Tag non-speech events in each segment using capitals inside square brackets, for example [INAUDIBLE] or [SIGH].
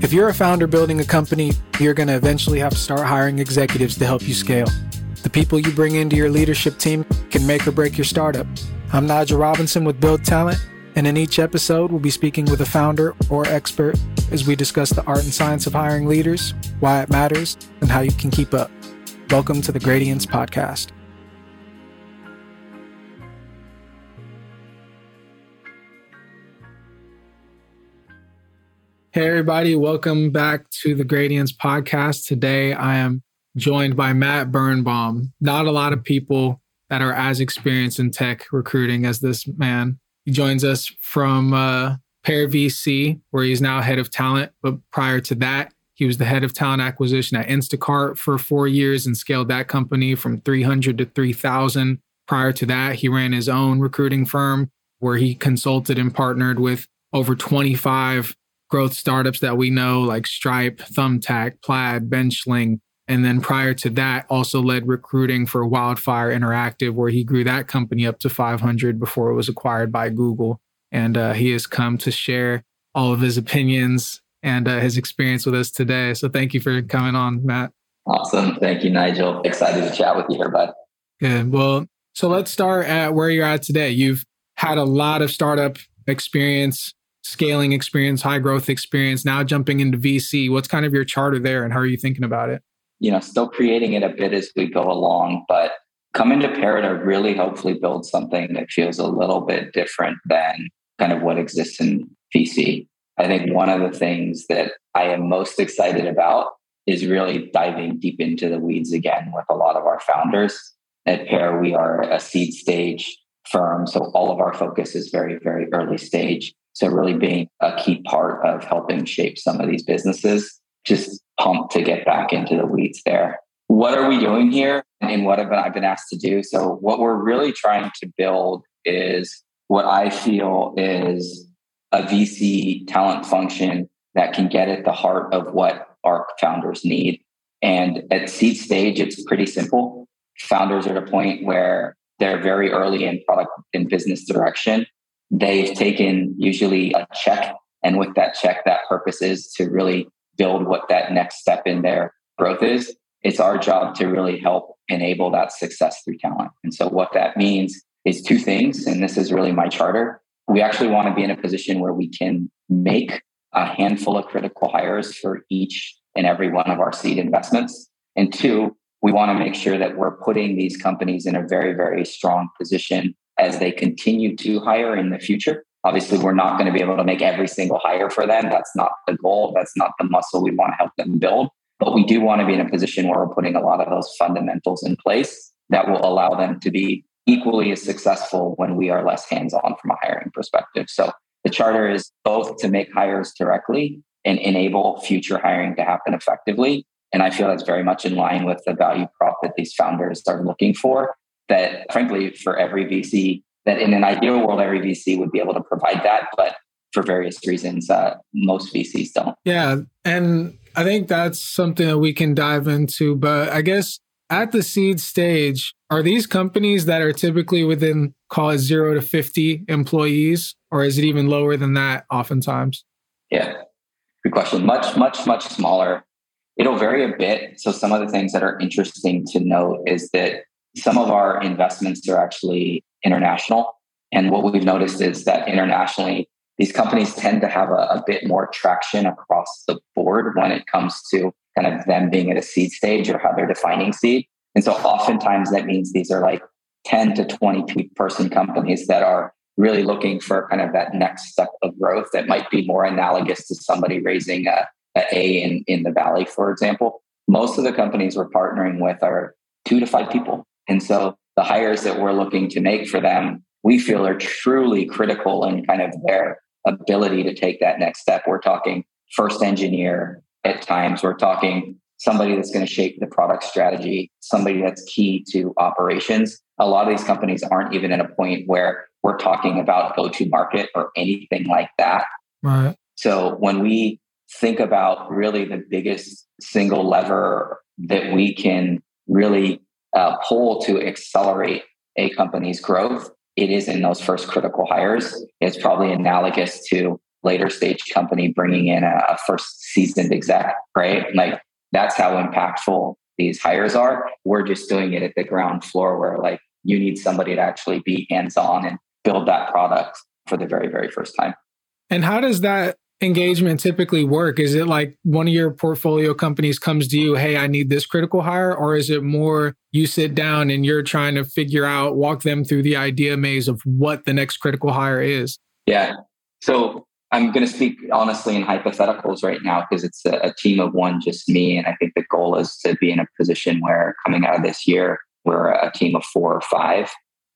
If you're a founder building a company, you're going to eventually have to start hiring executives to help you scale. The people you bring into your leadership team can make or break your startup. I'm Nigel Robinson with Build Talent, and in each episode, we'll be speaking with a founder or expert as we discuss the art and science of hiring leaders, why it matters, and how you can keep up. Welcome to the Gradience Podcast. Hey, everybody, welcome back to the Gradience Podcast. Today, I am joined by Matt Birnbaum. Not a lot of people that are as experienced in tech recruiting as this man. He joins us from uh, Pear VC, where he's now head of talent. But prior to that, he was the head of talent acquisition at Instacart for four years and scaled that company from 300 to 3,000. Prior to that, he ran his own recruiting firm where he consulted and partnered with over 25 growth startups that we know, like Stripe, Thumbtack, Plaid, Benchling, and then prior to that, also led recruiting for Wildfire Interactive, where he grew that company up to 500 before it was acquired by Google. And uh, he has come to share all of his opinions and uh, his experience with us today. So thank you for coming on, Matt. Awesome. Thank you, Nigel. Excited to chat with you here, bud. Good. Well, so let's start at where you're at today. You've had a lot of startup experience, scaling experience, high growth experience, now jumping into VC. What's kind of your charter there and how are you thinking about it? you know, still creating it a bit as we go along, but coming to to really hopefully build something that feels a little bit different than kind of what exists in VC. I think one of the things that I am most excited about is really diving deep into the weeds again with a lot of our founders. At Pear, we are a seed stage firm. So all of our focus is very, very early stage. So really being a key part of helping shape some of these businesses just pumped to get back into the weeds there. What are we doing here and what have I been asked to do? So, what we're really trying to build is what I feel is a VC talent function that can get at the heart of what our founders need. And at seed stage, it's pretty simple. Founders are at a point where they're very early in product and business direction. They've taken usually a check. And with that check, that purpose is to really build what that next step in their growth is. It's our job to really help enable that success through talent. And so, what that means is two things. And this is really my charter. We actually want to be in a position where we can make a handful of critical hires for each and every one of our seed investments. And two, we want to make sure that we're putting these companies in a very, very strong position as they continue to hire in the future Obviously, we're not going to be able to make every single hire for them. That's not the goal. That's not the muscle we want to help them build. But we do want to be in a position where we're putting a lot of those fundamentals in place that will allow them to be equally as successful when we are less hands on from a hiring perspective. So the charter is both to make hires directly and enable future hiring to happen effectively. And I feel that's very much in line with the value prop that these founders are looking for. That, frankly, for every VC that in an ideal world, every VC would be able to provide that, but for various reasons, uh, most VCs don't. Yeah, and I think that's something that we can dive into. But I guess at the seed stage, are these companies that are typically within call it zero to fifty employees, or is it even lower than that? Oftentimes. Yeah, good question. Much, much, much smaller. It'll vary a bit. So some of the things that are interesting to note is that some of our investments are actually international. And what we've noticed is that internationally, these companies tend to have a, a, bit more traction across the board when it comes to kind of them being at a seed stage or how they're defining seed. And so oftentimes that means these are like 10 to 20 person companies that are really looking for kind of that next step of growth that might be more analogous to somebody raising a, a A in, in the Valley, for example. Most of the companies we're partnering with are two to five people. And so the hires that we're looking to make for them, we feel are truly critical in kind of their ability to take that next step. We're talking first engineer at times, we're talking somebody that's going to shape the product strategy, somebody that's key to operations. A lot of these companies aren't even at a point where we're talking about go to market or anything like that. Right. So when we think about really the biggest single lever that we can really uh, pull to accelerate a company's growth, it is in those first critical hires. It's probably analogous to later stage company bringing in a, a first seasoned exec, right? Like that's how impactful these hires are. We're just doing it at the ground floor where like you need somebody to actually be hands on and build that product for the very, very first time. And how does that engagement typically work? Is it like one of your portfolio companies comes to you, hey, I need this critical hire? Or is it more you sit down and you're trying to figure out, walk them through the idea maze of what the next critical hire is? Yeah. So I'm going to speak honestly in hypotheticals right now because it's a, a, team of one, just me. And I think the goal is to be in a position where coming out of this year, we're a team of four or five.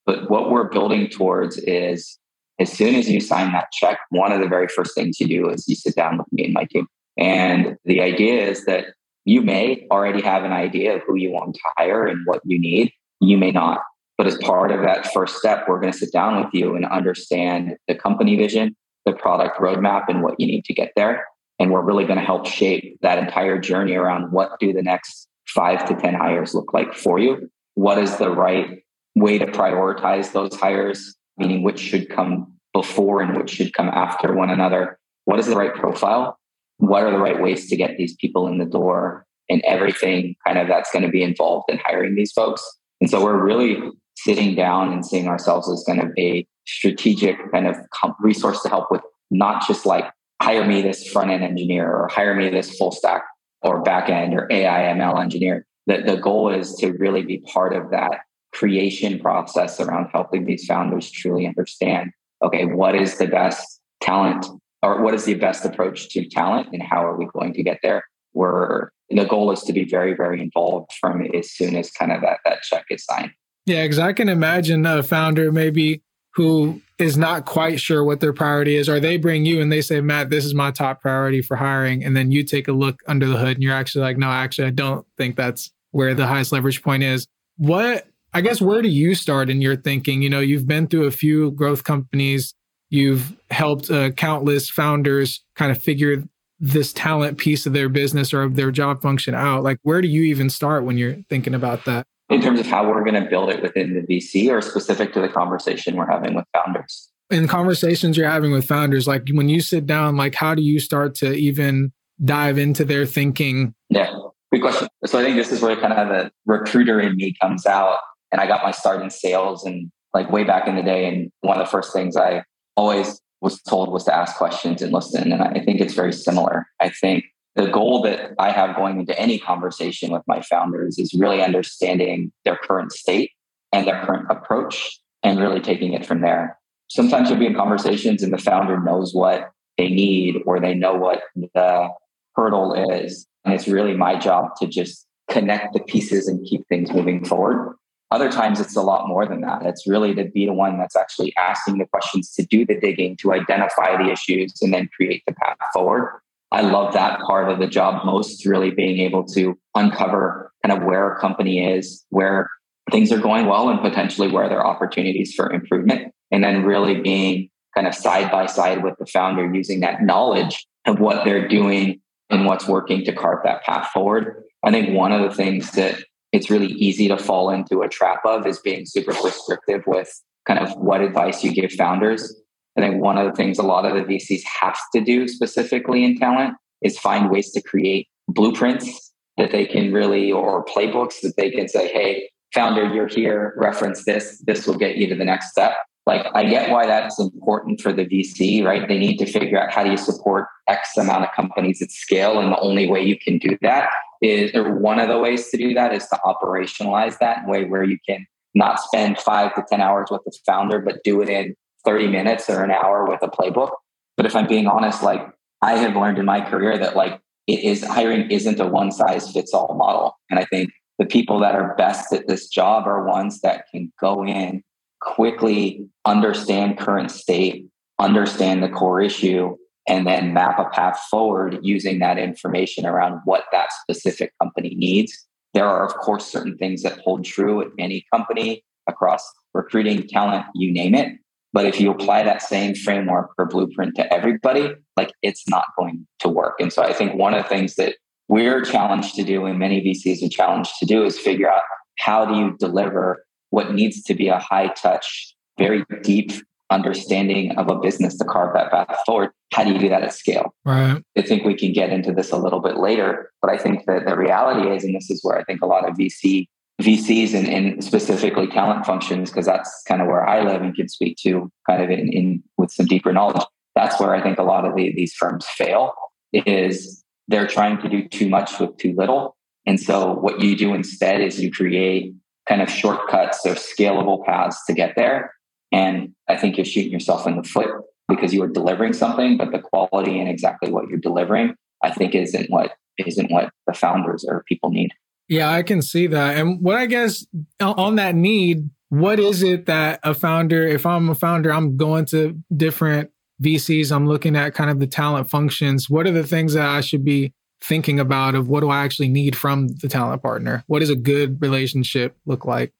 But what we're building towards is as soon as you sign that check, one of the very first things you do is you sit down with me and my team. And the idea is that you may already have an idea of who you want to hire and what you need. You may not. But as part of that first step, we're going to sit down with you and understand the company vision, the product roadmap, and what you need to get there. And we're really going to help shape that entire journey around what do the next five to 10 hires look like for you? What is the right way to prioritize those hires? meaning which should come before and which should come after one another. What is the right profile? What are the right ways to get these people in the door and everything kind of that's going to be involved in hiring these folks? And so we're really sitting down and seeing ourselves as kind of a strategic kind of resource to help with not just like hire me this front end engineer or hire me this full stack or back end or AI ML engineer. The, the goal is to really be part of that creation process around helping these founders truly understand okay, what is the best talent or what is the best approach to talent and how are we going to get there? We're the goal is to be very, very involved from as soon as kind of that, that check is signed. Yeah, because I can imagine a founder maybe who is not quite sure what their priority is, or they bring you and they say, Matt, this is my top priority for hiring. And then you take a look under the hood and you're actually like, no, actually, I don't think that's where the highest leverage point is. What I guess where do you start in your thinking? You know, you've been through a few growth companies, you've helped uh, countless founders kind of figure this talent piece of their business or of their job function out. Like, where do you even start when you're thinking about that? In terms of how we're going to build it within the VC or specific to the conversation we're having with founders? In conversations you're having with founders, like when you sit down, like how do you start to even dive into their thinking? Yeah, good question. So I think this is where kind of the recruiter in me comes out and I got my start in sales and like way back in the day. And one of the first things I always was told was to ask questions and listen. And I think it's very similar. I think the goal that I have going into any conversation with my founders is really understanding their current state and their current approach and really taking it from there. Sometimes you'll be in conversations and the founder knows what they need or they know what the hurdle is. And it's really my job to just connect the pieces and keep things moving forward. Other times it's a lot more than that. It's really to be the one that's actually asking the questions, to do the digging, to identify the issues, and then create the path forward. I love that part of the job most, really being able to uncover kind of where a company is, where things are going well, and potentially where there are opportunities for improvement. And then really being kind of side by side with the founder, using that knowledge of what they're doing and what's working to carve that path forward. I think one of the things that it's really easy to fall into a trap of is being super prescriptive with kind of what advice you give founders. I think one of the things a lot of the VCs have to do specifically in talent is find ways to create blueprints that they can really, or playbooks that they can say, hey, founder, you're here, reference this, this will get you to the next step. Like, I get why that's important for the VC, right? They need to figure out how do you support X amount of companies at scale. And the only way you can do that is or one of the ways to do that is to operationalize that in a way where you can not spend five to 10 hours with the founder, but do it in 30 minutes or an hour with a playbook. But if I'm being honest, like I have learned in my career that like it is hiring isn't a one size fits all model. And I think the people that are best at this job are ones that can go in quickly, understand current state, understand the core issue, and then map a path forward using that information around what that specific company needs. There are, of course, certain things that hold true at any company across recruiting, talent, you name it. But if you apply that same framework or blueprint to everybody, like it's not going to work. And so I think one of the things that we're challenged to do and many VCs are challenged to do is figure out how do you deliver what needs to be a high touch, very deep understanding of a business to carve that path forward. How do you do that at scale? Right. I think we can get into this a little bit later, but I think that the reality is, and this is where I think a lot of VC VCs and, and specifically talent functions, because that's kind of where I live and can speak to kind of in, in with some deeper knowledge. That's where I think a lot of the, these firms fail is they're trying to do too much with too little. And so what you do instead is you create kind of shortcuts or scalable paths to get there. And I think you're shooting yourself in the foot because you are delivering something, but the quality and exactly what you're delivering, I think isn't what isn't what the founders or people need. Yeah, I can see that. And what I guess on that need, what is it that a founder, if I'm a founder, I'm going to different VCs, I'm looking at kind of the talent functions. What are the things that I should be thinking about of what do I actually need from the talent partner? What does a good relationship look like?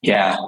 Yeah.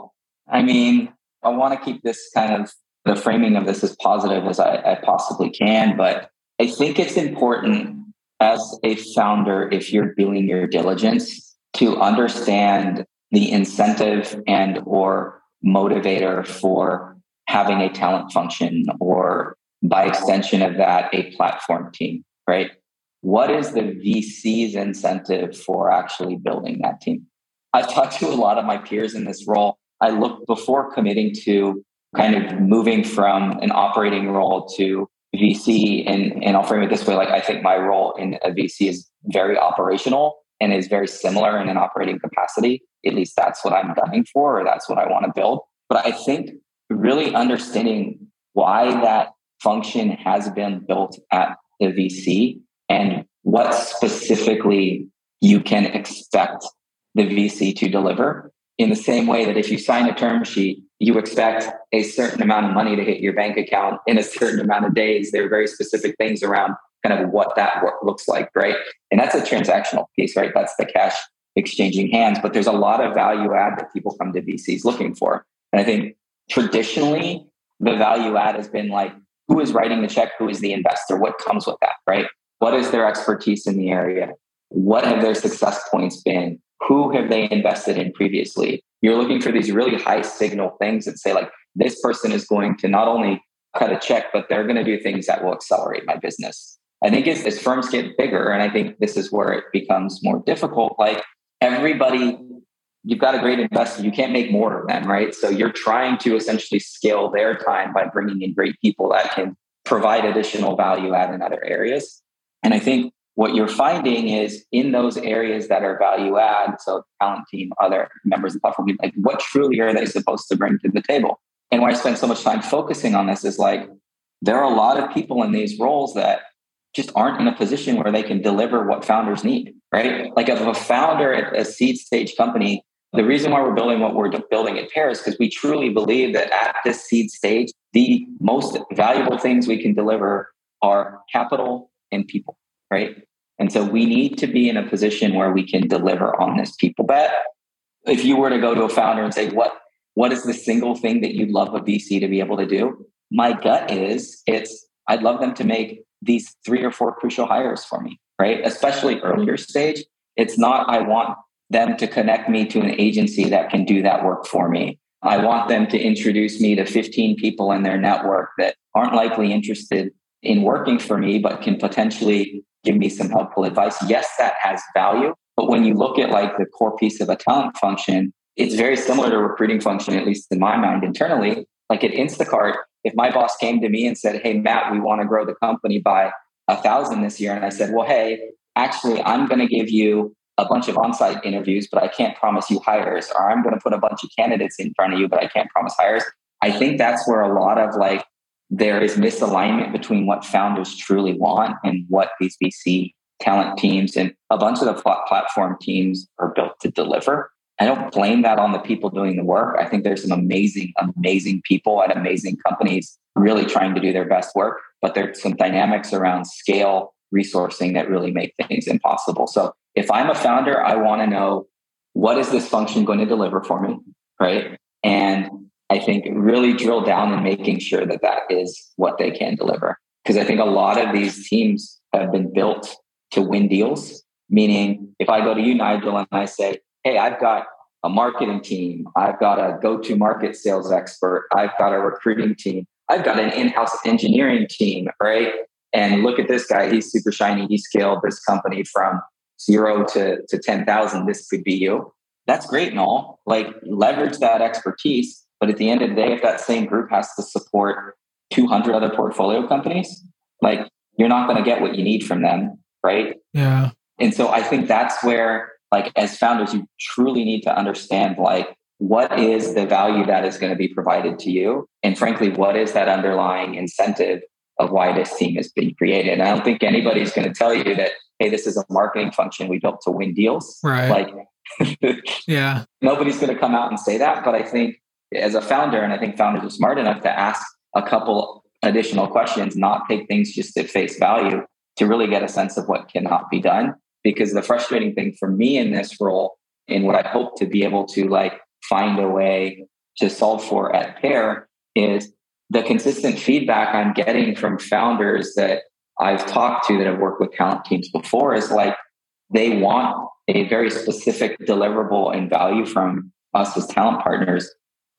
I mean, I want to keep this kind of the framing of this as positive as I, I possibly can, but I think it's important as a founder, if you're doing your diligence, to understand the incentive and or motivator for having a talent function or by extension of that a platform team right? What is the vc's incentive for actually building that team? I've talked to a lot of my peers in this role i look before committing to kind of moving from an operating role to vc and, and i'll frame it this way like i think my role in a vc is very operational and is very similar in an operating capacity at least that's what i'm gunning for or that's what i want to build but i think really understanding why that function has been built at the VC and what specifically you can expect the VC to deliver. In the same way that if you sign a term sheet, you expect a certain amount of money to hit your bank account in a certain amount of days. There are very specific things around kind of what that work looks like, right? And that's a transactional piece, right? That's the cash exchanging hands. But there's a lot of value add that people come to VCs looking for. And I think traditionally, the value add has been like, who is writing the check? Who is the investor? What comes with that, right? What is their expertise in the area? What have their success points been? Who have they invested in previously? You're looking for these really high signal things that say, like, this person is going to not only cut a check, but they're going to do things that will accelerate my business. I think as, as firms get bigger, and I think this is where it becomes more difficult, like everybody you've got a great investor. You can't make more of them, right? So you're trying to essentially scale their time by bringing in great people that can provide additional value add in other areas. And I think what you're finding is in those areas that are value add, so talent team, other members of the platform, like what truly are they supposed to bring to the table? And why I spend so much time focusing on this is like there are a lot of people in these roles that just aren't in a position where they can deliver what founders need, right? Like if a founder at a seed stage company the reason why we're building what we're building at Pear is because we truly believe that at this seed stage, the most valuable things we can deliver are capital and people, right? And so we need to be in a position where we can deliver on this people bet. If you were to go to a founder and say, what, what is the single thing that you'd love a VC to be able to do? My gut is it's, I'd love them to make these three or four crucial hires for me, right? Especially earlier stage. It's not, I want them to connect me to an agency that can do that work for me. I want them to introduce me to 15 people in their network that aren't likely interested in working for me, but can potentially give me some helpful advice. Yes, that has value. But when you look at like the core piece of a talent function, it's very similar to recruiting function, at least in my mind internally. Like at Instacart, if my boss came to me and said, Hey, Matt, we want to grow the company by a thousand this year. And I said, Well, hey, actually, I'm going to give you a bunch of on-site interviews, but I can't promise you hires, or I'm going to put a bunch of candidates in front of you, but I can't promise hires. I think that's where a lot of like there is misalignment between what founders truly want and what these VC talent teams and a bunch of the platform teams are built to deliver. I don't blame that on the people doing the work. I think there's some amazing, amazing people at amazing companies really trying to do their best work, but there's some dynamics around scale, resourcing that really make things impossible. So if I'm a founder, I want to know what is this function going to deliver for me, right? And I think really drill down in making sure that that is what they can deliver. Because I think a lot of these teams have been built to win deals. Meaning, if I go to you, Nigel, and I say, hey, I've got a marketing team, I've got a go to market sales expert, I've got a recruiting team, I've got an in-house engineering team, right? And look at this guy. He's super shiny. He scaled this company from zero to, to 10,000. This could be you. That's great and all. Like leverage that expertise. But at the end of the day, if that same group has to support 200 other portfolio companies, like you're not going to get what you need from them. Right. Yeah. And so I think that's where, like, as founders, you truly need to understand, like, what is the value that is going to be provided to you? And frankly, what is that underlying incentive of why this team is being created? And I don't think anybody's going to tell you that, hey, this is a marketing function we built to win deals. Right. Like, [LAUGHS] yeah. Nobody's going to come out and say that. But I think as a founder, and I think founders are smart enough to ask a couple additional questions, not take things just at face value to really get a sense of what cannot be done. Because the frustrating thing for me in this role, and what I hope to be able to like find a way to solve for at Pear is the consistent feedback I'm getting from founders that I've talked to that have worked with talent teams before is like they want a very specific deliverable and value from us as talent partners,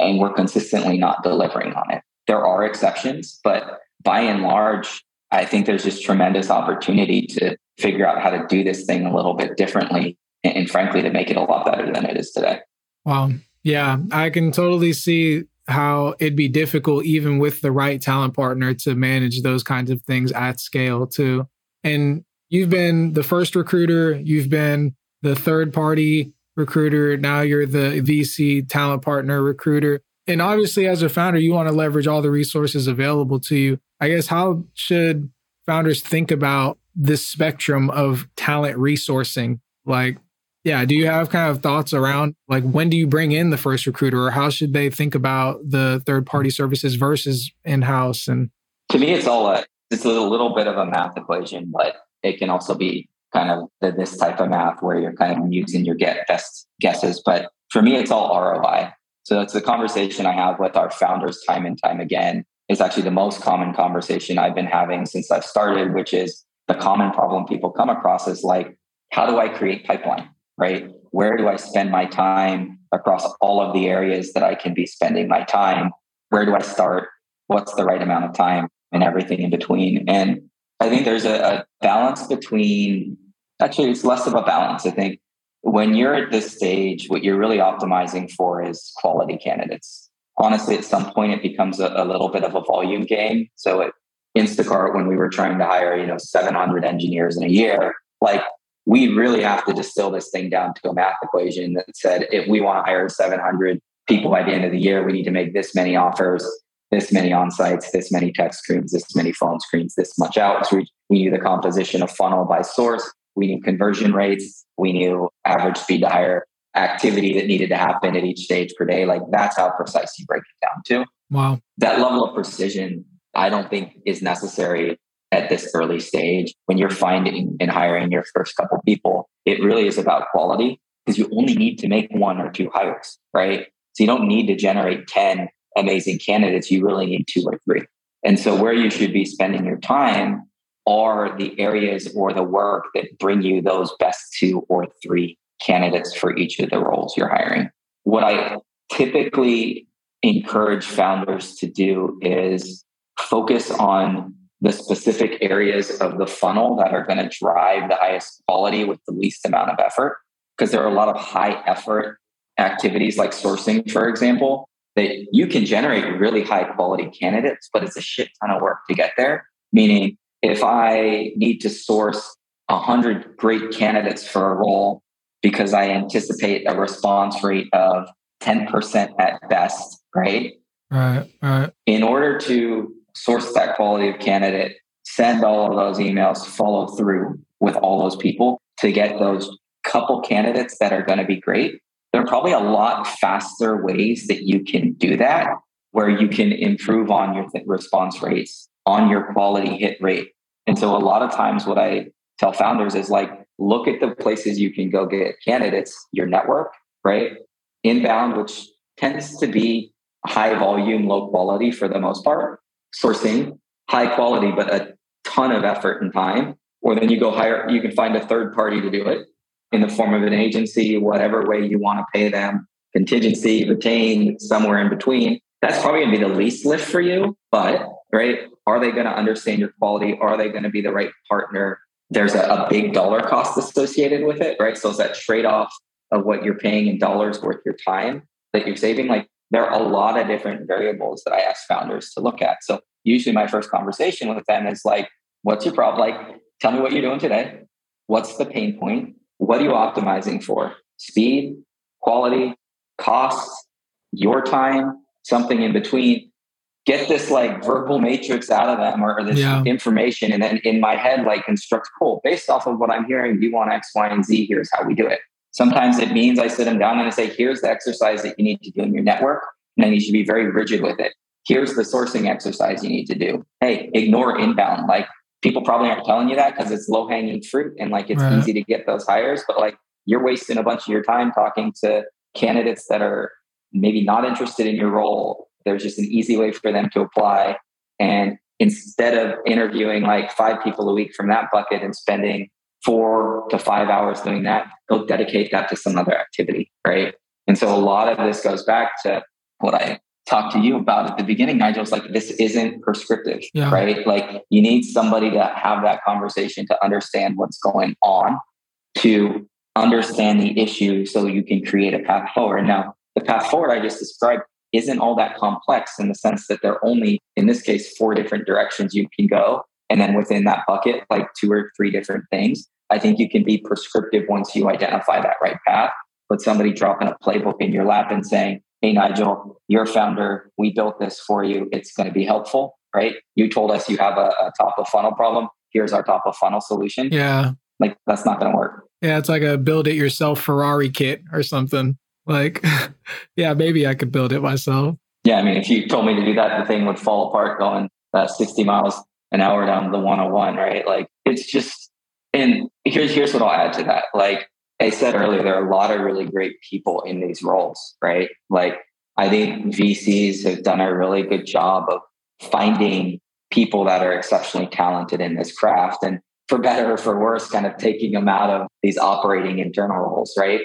and we're consistently not delivering on it. There are exceptions, but by and large, I think there's just tremendous opportunity to figure out how to do this thing a little bit differently and, and frankly to make it a lot better than it is today. Wow. Yeah, I can totally see how it'd be difficult even with the right talent partner to manage those kinds of things at scale too. And you've been the first recruiter, you've been the third party recruiter, now you're the VC talent partner recruiter. And obviously as a founder, you want to leverage all the resources available to you. I guess how should founders think about this spectrum of talent resourcing? Like yeah. Do you have kind of thoughts around like when do you bring in the first recruiter or how should they think about the third party services versus in house? And to me, it's all a, it's a little bit of a math equation, but it can also be kind of the, this type of math where you're kind of using your get best guesses. But for me, it's all ROI. So that's the conversation I have with our founders time and time again. It's actually the most common conversation I've been having since I've started, which is the common problem people come across is like, how do I create pipeline? right? Where do I spend my time across all of the areas that I can be spending my time? Where do I start? What's the right amount of time and everything in between? And I think there's a, a balance between, actually, it's less of a balance. I think when you're at this stage, what you're really optimizing for is quality candidates. Honestly, at some point, it becomes a, a little bit of a volume game. So at Instacart, when we were trying to hire, you know, 700 engineers in a year, like we really have to distill this thing down to a math equation that said if we want to hire 700 people by the end of the year, we need to make this many offers, this many on sites, this many tech screens, this many phone screens, this much outreach. We knew the composition of funnel by source. We knew conversion rates. We knew average speed to hire activity that needed to happen at each stage per day. Like that's how precise you break it down to. Wow. That level of precision, I don't think is necessary at this early stage when you're finding and hiring your first couple people it really is about quality because you only need to make one or two hires right so you don't need to generate 10 amazing candidates you really need two or three and so where you should be spending your time are the areas or the work that bring you those best two or three candidates for each of the roles you're hiring what i typically encourage founders to do is focus on the specific areas of the funnel that are going to drive the highest quality with the least amount of effort. Because there are a lot of high effort activities like sourcing, for example, that you can generate really high quality candidates, but it's a shit ton of work to get there. Meaning, if I need to source 100 great candidates for a role because I anticipate a response rate of 10% at best, right? Right, right. In order to source that quality of candidate, send all of those emails, follow through with all those people to get those couple candidates that are going to be great. There are probably a lot faster ways that you can do that where you can improve on your response rates, on your quality hit rate. And so a lot of times what I tell founders is like, look at the places you can go get candidates, your network, right? Inbound, which tends to be high volume, low quality for the most part sourcing high quality, but a ton of effort and time. Or then you go hire, you can find a third party to do it in the form of an agency, whatever way you want to pay them, contingency, retain, somewhere in between. that's probably going to be the least lift for you. But, right, are they going to understand your quality? Are they going to be the right partner? There's a, a big dollar cost associated with it, right? So it's that trade off of what you're paying in dollars worth your time that you're saving. Like there are a lot of different variables that I ask founders to look at. So usually my first conversation with them is like, what's your problem? Like, tell me what you're doing today. What's the pain point? What are you optimizing for? Speed, quality, costs, your time, something in between. Get this like verbal matrix out of them or, this yeah. information. And then in my head, like construct, cool, based off of what I'm hearing, you want X, Y, and Z. Here's how we do it. Sometimes it means I sit them down and I say, here's the exercise that you need to do in your network. And then you should be very rigid with it. Here's the sourcing exercise you need to do. Hey, ignore inbound. Like people probably aren't telling you that because it's low hanging fruit and like it's right. easy to get those hires, but like you're wasting a bunch of your time talking to candidates that are maybe not interested in your role. There's just an easy way for them to apply. And instead of interviewing like five people a week from that bucket and spending four to five hours doing that, go dedicate that to some other activity, right? And so a lot of this goes back to what I talked to you about at the beginning, Nigel. It's like this isn't prescriptive, yeah. right? Like you need somebody to have that conversation to understand what's going on, to understand the issue so you can create a path forward. Now, the path forward I just described isn't all that complex in the sense that there are only, in this case, four different directions you can go. And then within that bucket, like two or three different things. I think you can be prescriptive once you identify that right path. But somebody dropping a playbook in your lap and saying, Hey, Nigel, you're a founder. We built this for you. It's going to be helpful, right? You told us you have a, a top of funnel problem. Here's our top of funnel solution. Yeah. Like that's not going to work. Yeah. It's like a build it yourself Ferrari kit or something. Like, [LAUGHS] yeah, maybe I could build it myself. Yeah. I mean, if you told me to do that, the thing would fall apart going uh, 60 miles an hour down the 101, right? Like, it's just, and here's, here's what I'll add to that. Like, I said earlier, there are a lot of really great people in these roles, right? Like, I think VCs have done a really good job of finding people that are exceptionally talented in this craft. And for better or for worse, kind of taking them out of these operating internal roles, right?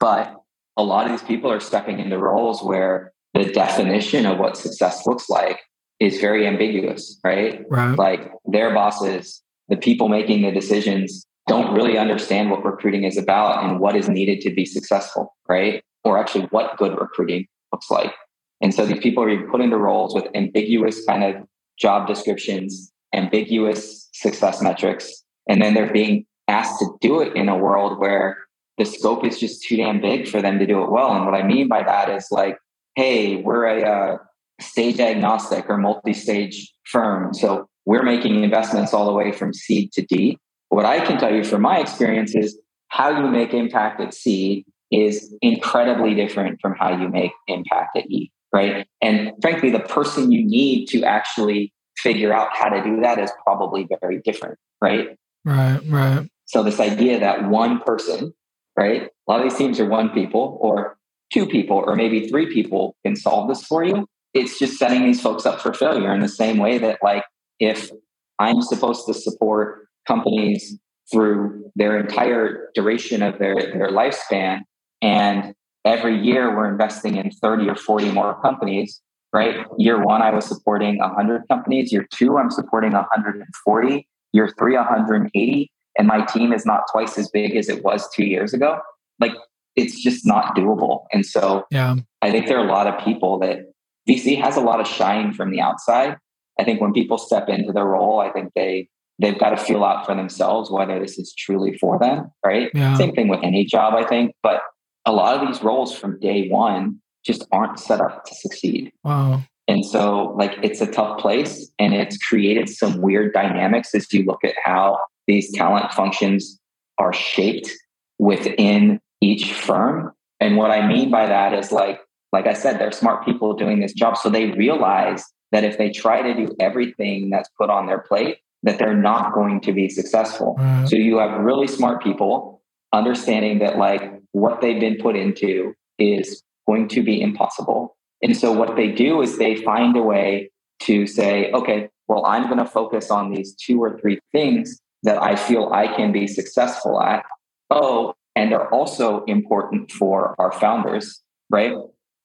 But a lot of these people are stepping into roles where the definition of what success looks like is very ambiguous, right? Right. Like their bosses, the people making the decisions don't really understand what recruiting is about and what is needed to be successful, right? Or actually what good recruiting looks like. And so these people are being put into roles with ambiguous kind of job descriptions, ambiguous success metrics, and then they're being asked to do it in a world where the scope is just too damn big for them to do it well. And what I mean by that is like, hey, we're a uh, stage agnostic or multi-stage firm, so we're making investments all the way from seed to D. What I can tell you from my experience is how you make impact at C is incredibly different from how you make impact at E, right? And frankly, the person you need to actually figure out how to do that is probably very different, right? Right, right. So this idea that one person, right? A lot of these teams are one people or two people or maybe three people can solve this for you. It's just setting these folks up for failure in the same way that like if I'm supposed to support companies through their entire duration of their, their lifespan and every year we're investing in 30 or 40 more companies, right? Year one, I was supporting 100 companies. Year two, I'm supporting 140. Year three, 180. And my team is not twice as big as it was two years ago. Like it's just not doable. And so yeah. I think there are a lot of people that VC has a lot of shine from the outside. I think when people step into their role, I think they they've got to feel out for themselves whether this is truly for them, right? Yeah. Same thing with any job, I think. But a lot of these roles from day one just aren't set up to succeed. Wow. And so, like, it's a tough place and it's created some weird dynamics as you look at how these talent functions are shaped within each firm. And what I mean by that is, like, like I said, they're smart people doing this job. So they realize that if they try to do everything that's put on their plate, that they're not going to be successful. So you have really smart people understanding that, like, what they've been put into is going to be impossible. And so what they do is they find a way to say, okay, well, I'm going to focus on these two or three things that I feel I can be successful at. Oh, and they're also important for our founders, right?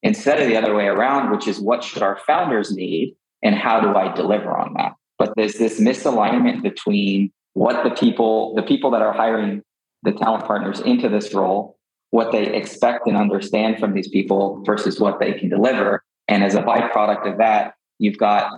instead of the other way around, which is what should our founders need and how do I deliver on that? But there's this misalignment between what the people, the people that are hiring the talent partners into this role, what they expect and understand from these people versus what they can deliver. And as a byproduct of that, you've got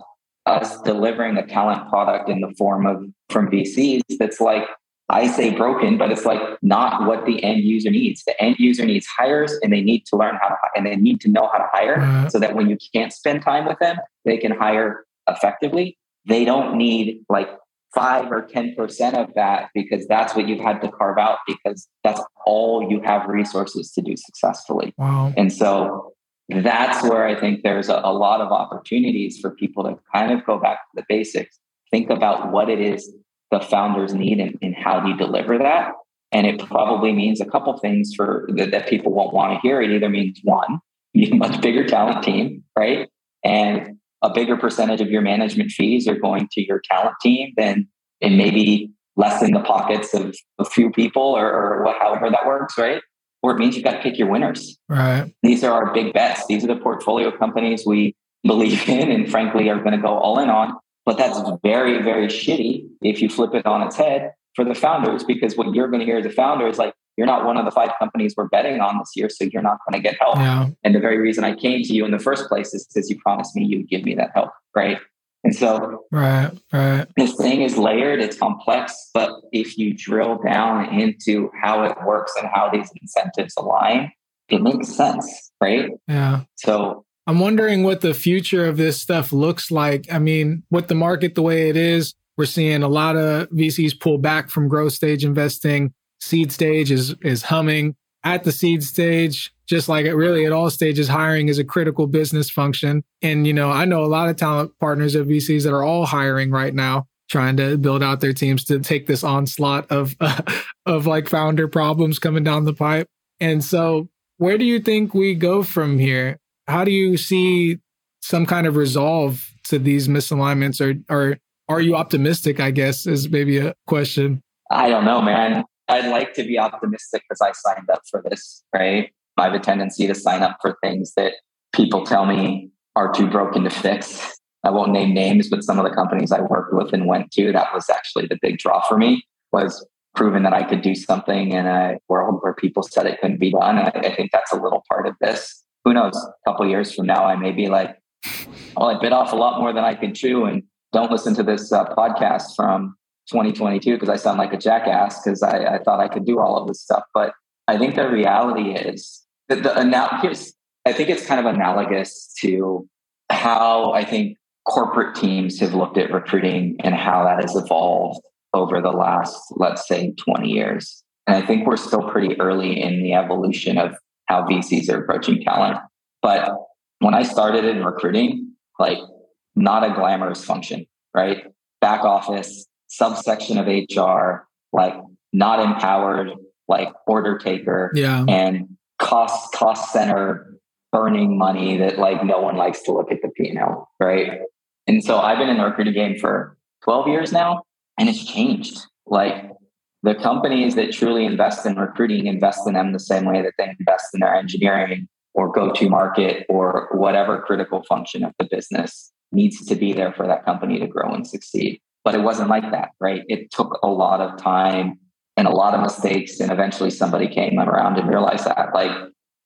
us delivering a talent product in the form of from VCs that's like I say broken, but it's like not what the end user needs. The end user needs hires and they need to learn how to and they need to know how to hire so that when you can't spend time with them, they can hire effectively. They don't need like five or 10% of that because that's what you've had to carve out because that's all you have resources to do successfully. Wow. And so that's where I think there's a, a lot of opportunities for people to kind of go back to the basics, think about what it is the founders need and, and how do you deliver that. And it probably means a couple things for that, that people won't want to hear. It either means one, you need a much bigger talent team, right? And a bigger percentage of your management fees are going to your talent team than and maybe less in the pockets of a few people or, or however that works, right? Or it means you've got to pick your winners. Right. These are our big bets. These are the portfolio companies we believe in and frankly are going to go all in on. But that's very, very shitty if you flip it on its head for the founders, because what you're going to hear as a founder is like, you're not one of the five companies we're betting on this year, so you're not going to get help. Yeah. And the very reason I came to you in the first place is because you promised me you'd give me that help, right? And so, right, right. This thing is layered, it's complex, but if you drill down into how it works and how these incentives align, it makes sense, right? Yeah. So I'm wondering what the future of this stuff looks like. I mean, with the market the way it is, we're seeing a lot of VCs pull back from growth stage investing. Seed stage is is humming. At the seed stage, just like it really at all stages, hiring is a critical business function. And you know, I know a lot of talent partners at VCs that are all hiring right now, trying to build out their teams to take this onslaught of uh, [LAUGHS] of like founder problems coming down the pipe. And so, where do you think we go from here? How do you see some kind of resolve to these misalignments, or or are you optimistic? I guess is maybe a question. I don't know, man. I'd like to be optimistic because I signed up for this, right? I have a tendency to sign up for things that people tell me are too broken to fix. I won't name names, but some of the companies I worked with and went to, that was actually the big draw for me was proving that I could do something in a world where people said it couldn't be done. I, I think that's a little part of this. Who knows? A couple years from now, I may be like, well, I bit off a lot more than I could chew and don't listen to this uh, podcast from 2022 because I sound like a jackass because I, I, thought I could do all of this stuff. But I think the reality is that the analogous, I think it's kind of analogous to how I think corporate teams have looked at recruiting and how that has evolved over the last, let's say, 20 years. And I think we're still pretty early in the evolution of how VCs are approaching talent. But when I started in recruiting, like not a glamorous function, right? Back office, subsection of HR, like not empowered, like order taker, yeah. and cost cost center burning money that like no one likes to look at the P&L, right? And so I've been in the recruiting game for 12 years now, and it's changed. Like the companies that truly invest in recruiting invest in them the same way that they invest in their engineering or go to market or whatever critical function of the business needs to be there for that company to grow and succeed. But it wasn't like that, right? It took a lot of time and a lot of mistakes. And eventually somebody came around and realized that. Like,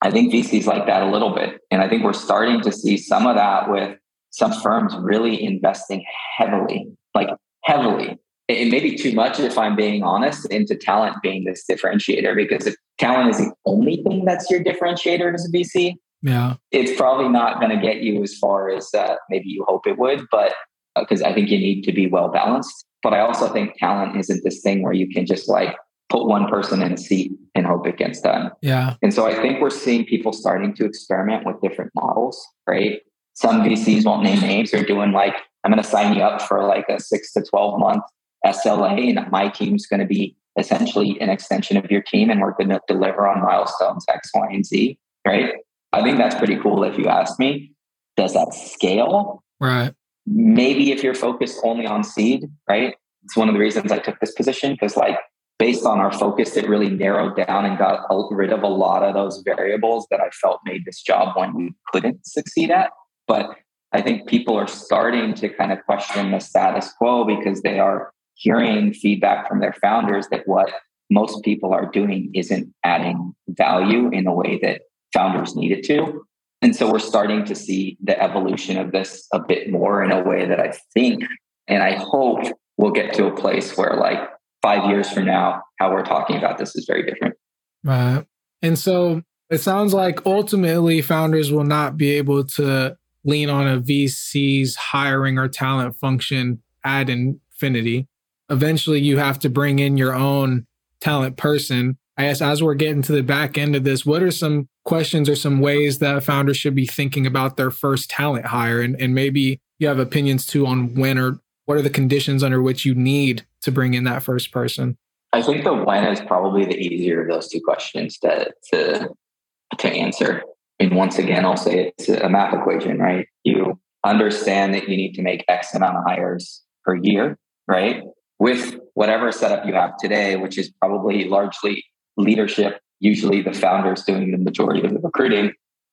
I think VC's like that a little bit. And I think we're starting to see some of that with some firms really investing heavily, like heavily. It may be too much if I'm being honest, into talent being this differentiator. Because if talent is the only thing that's your differentiator as a VC, yeah, it's probably not going to get you as far as uh, maybe you hope it would. But because uh, I think you need to be well balanced. But I also think talent isn't this thing where you can just like put one person in a seat and hope it gets done. Yeah. And so I think we're seeing people starting to experiment with different models, right? Some VCs won't name names. They're doing like, I'm going to sign you up for like a six to 12 month SLA, and my team's going to be essentially an extension of your team, and we're going to deliver on milestones X, Y, and Z, right? I think that's pretty cool if you ask me. Does that scale? Right. Maybe if you're focused only on seed, right? It's one of the reasons I took this position because, like, based on our focus, it really narrowed down and got rid of a lot of those variables that I felt made this job one we couldn't succeed at. But I think people are starting to kind of question the status quo because they are hearing feedback from their founders that what most people are doing isn't adding value in a way that founders need it to. And so we're starting to see the evolution of this a bit more in a way that I think and I hope we'll get to a place where, like, five years from now, how we're talking about this is very different. Right. And so it sounds like ultimately founders will not be able to lean on a VC's hiring or talent function ad infinity. Eventually, you have to bring in your own talent person. I guess as we're getting to the back end of this, what are some questions or some ways that founders should be thinking about their first talent hire? And, and maybe you have opinions too on when or what are the conditions under which you need to bring in that first person? I think the when is probably the easier of those two questions to to to answer. And once again, I'll say it's a math equation, right? You understand that you need to make X amount of hires per year, right? With whatever setup you have today, which is probably largely leadership, usually the founders doing the majority of the recruiting,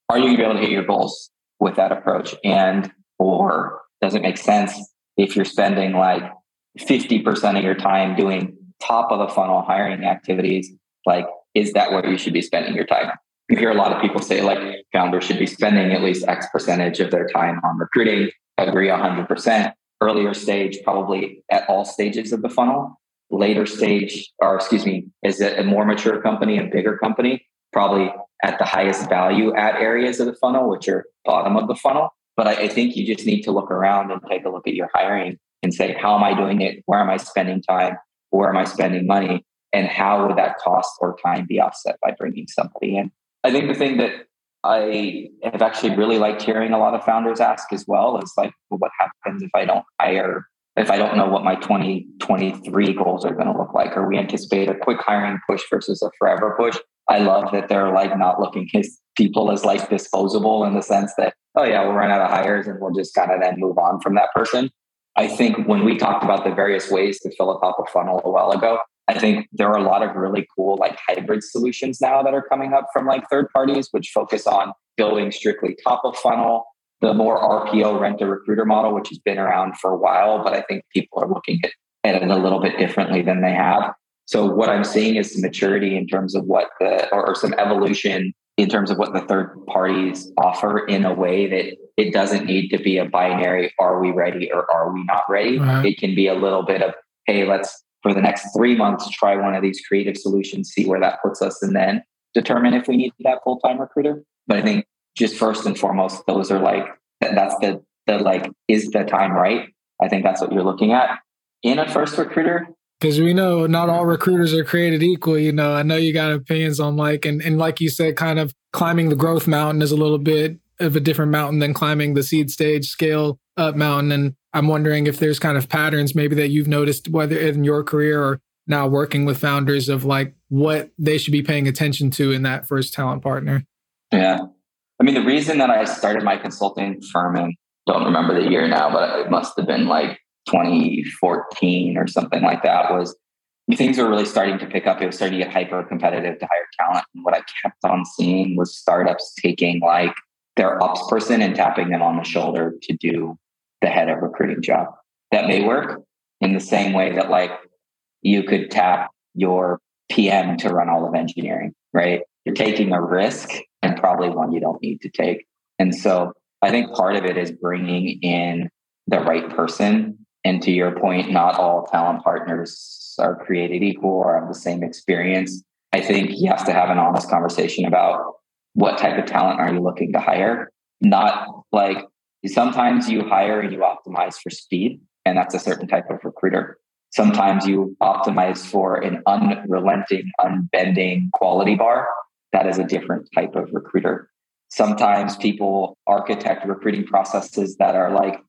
are you going to be able to hit your goals with that approach? And or does it make sense if you're spending like 50% of your time doing top of the funnel hiring activities, like, is that where you should be spending your time? You hear a lot of people say, like, founders should be spending at least X percentage of their time on recruiting. I agree 100%. Earlier stage, probably at all stages of the funnel. Later stage, or excuse me, is it a more mature company, a bigger company? Probably at the highest value add areas of the funnel, which are bottom of the funnel. But I, I think you just need to look around and take a look at your hiring and say, how am I doing it? Where am I spending time? Where am I spending money? And how would that cost or time be offset by bringing somebody in? I think the thing that I have actually really liked hearing a lot of founders ask as well is like, well, what happens if I don't hire, if I don't know what my 2023 goals are going to look like, or we anticipate a quick hiring push versus a forever push? I love that they're like not looking at people as like disposable in the sense that, oh yeah, we'll run out of hires and we'll just kind of then move on from that person. I think when we talked about the various ways to fill a top of funnel a while ago, I think there are a lot of really cool like hybrid solutions now that are coming up from like third parties, which focus on building strictly top of funnel, the more RPO rent a recruiter model, which has been around for a while, but I think people are looking at, at it a little bit differently than they have. So what I'm seeing is some maturity in terms of what the or, or some evolution in terms of what the third parties offer in a way that it doesn't need to be a binary are we ready or are we not ready right. it can be a little bit of hey let's for the next three months try one of these creative solutions see where that puts us and then determine if we need that full-time recruiter but i think just first and foremost those are like that's the the like is the time right i think that's what you're looking at in a first recruiter because we know not all recruiters are created equal. You know, I know you got opinions on like, and, and like you said, kind of climbing the growth mountain is a little bit of a different mountain than climbing the seed stage scale up mountain. And I'm wondering if there's kind of patterns maybe that you've noticed, whether in your career or now working with founders of like what they should be paying attention to in that first talent partner. Yeah. I mean, the reason that I started my consulting firm and don't remember the year now, but it must have been like 2014 or something like that was things were really starting to pick up. It was starting to get hyper competitive to hire talent. And what I kept on seeing was startups taking like their ops person and tapping them on the shoulder to do the head of recruiting job. That may work in the same way that like you could tap your PM to run all of engineering, right? You're taking a risk and probably one you don't need to take. And so I think part of it is bringing in the right person and to your point, not all talent partners are created equal or have the same experience. I think you have to have an honest conversation about what type of talent are you looking to hire? Not like sometimes you hire and you optimize for speed, and that's a certain type of recruiter. Sometimes you optimize for an unrelenting, unbending quality bar. That is a different type of recruiter. Sometimes people architect recruiting processes that are like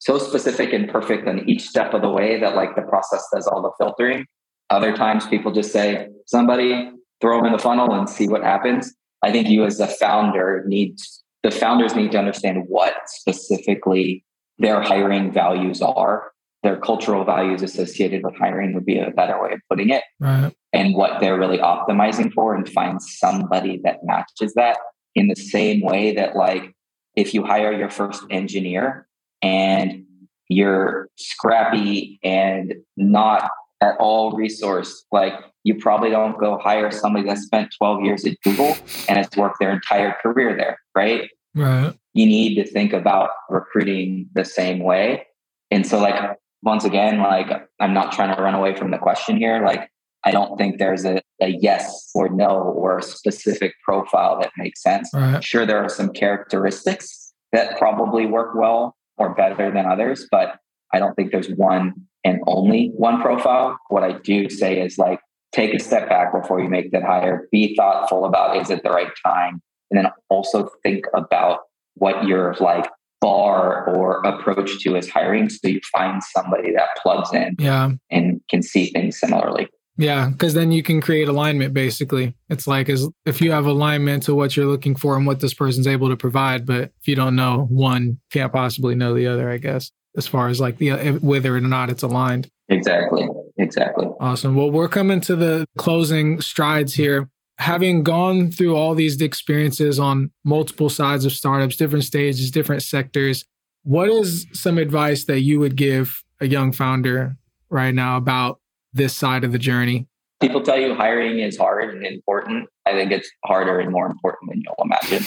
so specific and perfect on each step of the way that like the process does all the filtering. Other times people just say, somebody throw them in the funnel and see what happens. I think you as a founder need the founders need to understand what specifically their hiring values are their cultural values associated with hiring would be a better way of putting it. Right. and what they're really optimizing for and find somebody that matches that in the same way that like if you hire your first engineer and you're scrappy and not at all resource like you probably don't go hire somebody that spent 12 years at google and has worked their entire career there right? Right. You need to think about recruiting the same way. And so like once again like i'm not trying to run away from the question here. Like i don't think there's a, a yes or no or a specific profile that makes sense. Right. sure there are some characteristics that probably work well or better than others but i don't think there's one and only one profile. What i do say is like take a step back before you make that hire. Be thoughtful about is it the right time? And then also think about what your like bar or approach to is hiring so you find somebody that plugs in yeah. and can see things similarly. Yeah because then you can create alignment basically. It's like as if you have alignment to what you're looking for and what this person's able to provide but if you don't know one can't possibly know the other i guess as far as like the whether or not it's aligned. Exactly. Exactly. Awesome. Well we're coming to the closing strides here having gone through all these experiences on multiple sides of startups, different stages, different sectors, what is some advice that you would give a young founder right now about this side of the journey? People tell you hiring is hard and important. I think it's harder and more important than you'll imagine.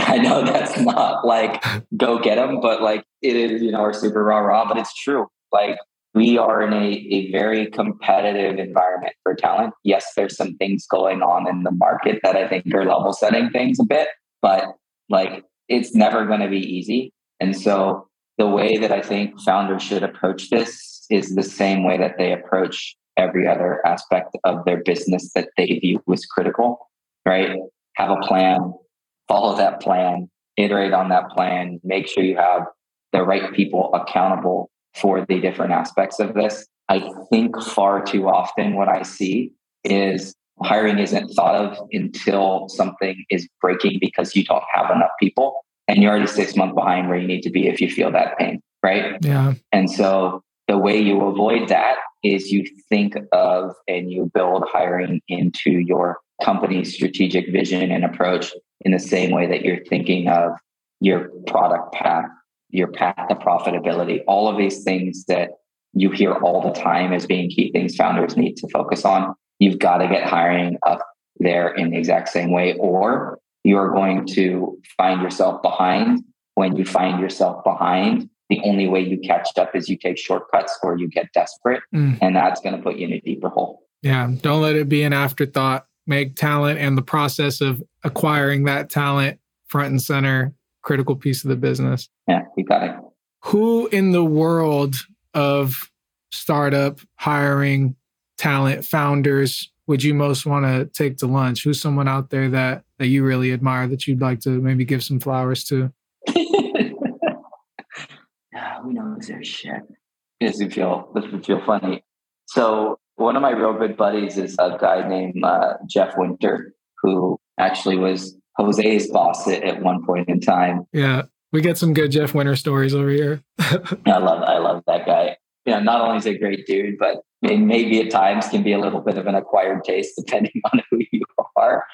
[LAUGHS] I know that's not like go get them, but like it is, you know, or super rah rah, but it's true. Like we are in a, a very competitive environment for talent. Yes, there's some things going on in the market that I think are level setting things a bit, but like it's never going to be easy. And so the way that I think founders should approach this is the same way that they approach every other aspect of their business that they view as critical, right? Have a plan, follow that plan, iterate on that plan, make sure you have the right people accountable for the different aspects of this. I think far too often what I see is hiring isn't thought of until something is breaking because you don't have enough people and you're already six months behind where you need to be if you feel that pain, right? Yeah. And so the way you avoid that is you think of and you build hiring into your company's strategic vision and approach in the same way that you're thinking of your product path your path to profitability, all of these things that you hear all the time as being key things founders need to focus on. You've got to get hiring up there in the exact same way, or you're going to find yourself behind. When you find yourself behind, the only way you catch up is you take shortcuts or you get desperate, mm. and that's going to put you in a deeper hole. Yeah. Don't let it be an afterthought. Make talent and the process of acquiring that talent front and center critical piece of the business. Yeah, you got it. Who in the world of startup hiring, talent, founders would you most want to take to lunch? Who's someone out there that that you really admire that you'd like to maybe give some flowers to? [LAUGHS] Ah, we know their shit. This would feel this would feel funny. So one of my real good buddies is a guy named uh, Jeff Winter, who actually was Jose's boss at, at one point in time. Yeah. We get some good Jeff Winter stories over here. [LAUGHS] I love I love that guy. You know, not only is he a great dude, but maybe at times can be a little bit of an acquired taste depending [LAUGHS] on who you are.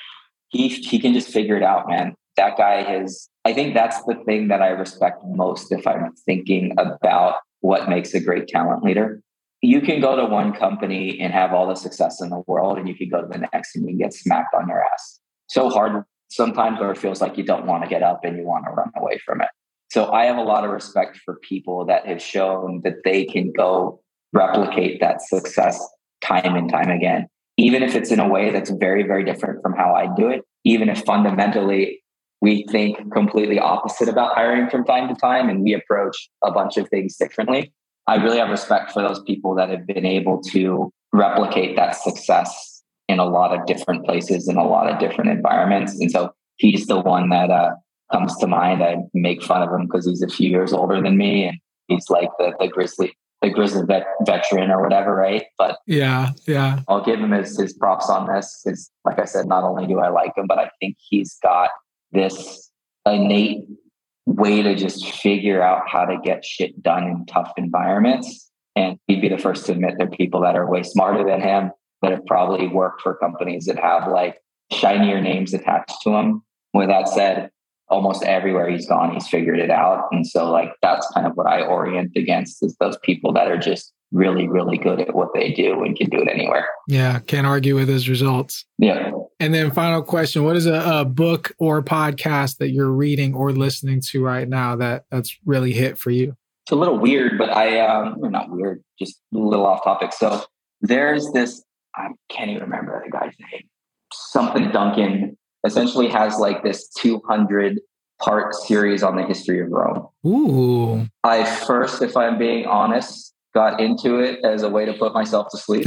He he can just figure it out, man. That guy has I think that's the thing that I respect most if I'm thinking about what makes a great talent leader. You can go to one company and have all the success in the world, and you can go to the next and you can get smacked on your ass. So hard sometimes where it feels like you don't want to get up and you want to run away from it. So I have a lot of respect for people that have shown that they can go replicate that success time and time again, even if it's in a way that's very, very different from how I do it, even if fundamentally we think completely opposite about hiring from time to time and we approach a bunch of things differently. I really have respect for those people that have been able to replicate that success in a lot of different places in a lot of different environments. And so he's the one that uh, comes to mind. I make fun of him because he's a few years older than me, and he's like the the grizzly the grizzly vet, veteran or whatever, right? But yeah, yeah, I'll give him his his props on this because, like I said, not only do I like him, but I think he's got this innate way to just figure out how to get shit done in tough environments And he'd be the first to admit there are people that are way smarter than him that have probably worked for companies that have like shinier names attached to them. With that said, almost everywhere he's gone, he's figured it out. And so, like, that's kind of what I orient against is those people that are just really, really good at what they do and can do it anywhere. Yeah, can't argue with his results. Yeah. And then, final question: What is a, a book or podcast that you're reading or listening to right now that that's really hit for you? It's a little weird, but I um, not weird, just a little off topic. So there's this I can't even remember the guy's name. Something Duncan essentially has like this 200 part series on the history of Rome. Ooh. I first, if I'm being honest, got into it as a way to put myself to sleep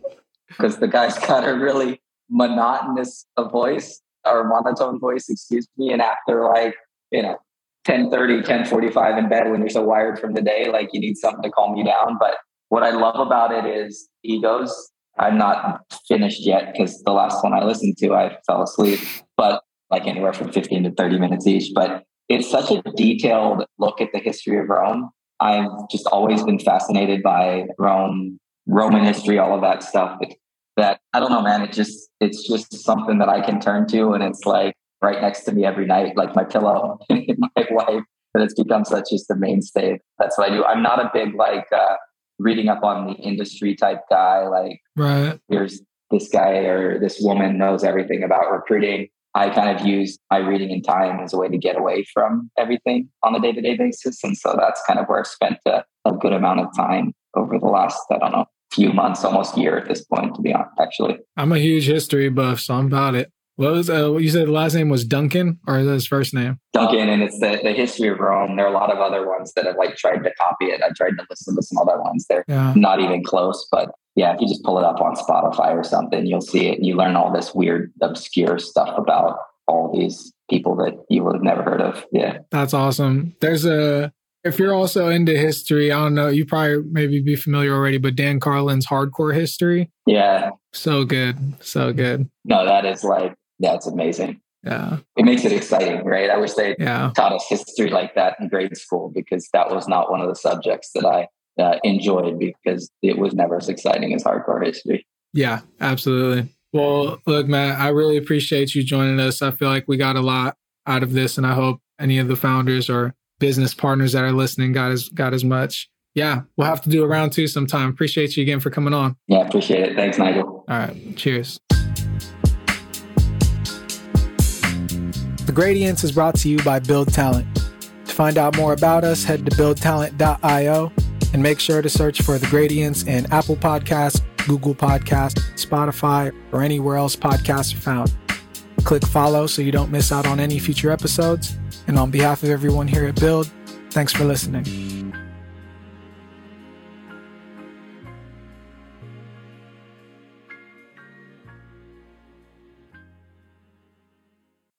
[LAUGHS] because the guy's got a really monotonous voice or monotone voice, excuse me. And after like, you know, 10 30, 10 45 in bed when you're so wired from the day, like you need something to calm you down. But what I love about it is he goes I'm not finished yet because the last one I listened to, I fell asleep, but like anywhere from 15 to 30 minutes each. But it's such a detailed look at the history of Rome. I've just always been fascinated by Rome, Roman history, all of that stuff. That I don't know, man. It just it's just something that I can turn to, and it's like right next to me every night, like my pillow, [LAUGHS] my wife. And it's become such just a mainstay. That's what I do. I'm not a big like uh, reading up on the industry type guy, like right. here's this guy or this woman knows everything about recruiting. I kind of use my reading and time as a way to get away from everything on a day to day basis. And so that's kind of where I've spent a, a, good amount of time over the last, I don't know, few months, almost year at this point, to be honest, actually. I'm a huge history buff, so I'm about it. What was uh, what you said? The last name was Duncan, or is that his first name? Duncan, and it's the, the history of Rome. There are a lot of other ones that have like tried to copy it. I tried to listen to some other ones. They're yeah. not even close, but yeah, if you just pull it up on Spotify or something, you'll see it. And you learn all this weird, obscure stuff about all these people that you would have never heard of. Yeah, that's awesome. There's a if you're also into history, I don't know, you probably maybe be familiar already, but Dan Carlin's Hardcore History. Yeah. So good. So good. No, that is like that's amazing. Yeah. It makes it exciting, right? I wish they yeah. taught us history like that in grade school because that was not one of the subjects that I uh, enjoyed because it was never as exciting as hardcore history. Yeah, absolutely. Well, look, Matt, I really appreciate you joining us. I feel like we got a lot out of this, and I hope any of the founders or business partners that are listening got as got as much. Yeah, we'll have to do a round two sometime. Appreciate you again for coming on. Yeah, appreciate it. Thanks, Nigel. All right. Cheers. The Gradience is brought to you by Build Talent. To find out more about us, head to buildtalent.io and make sure to search for The Gradience in Apple Podcasts, Google Podcasts, Spotify, or anywhere else podcasts are found. Click follow so you don't miss out on any future episodes. And on behalf of everyone here at Build, thanks for listening.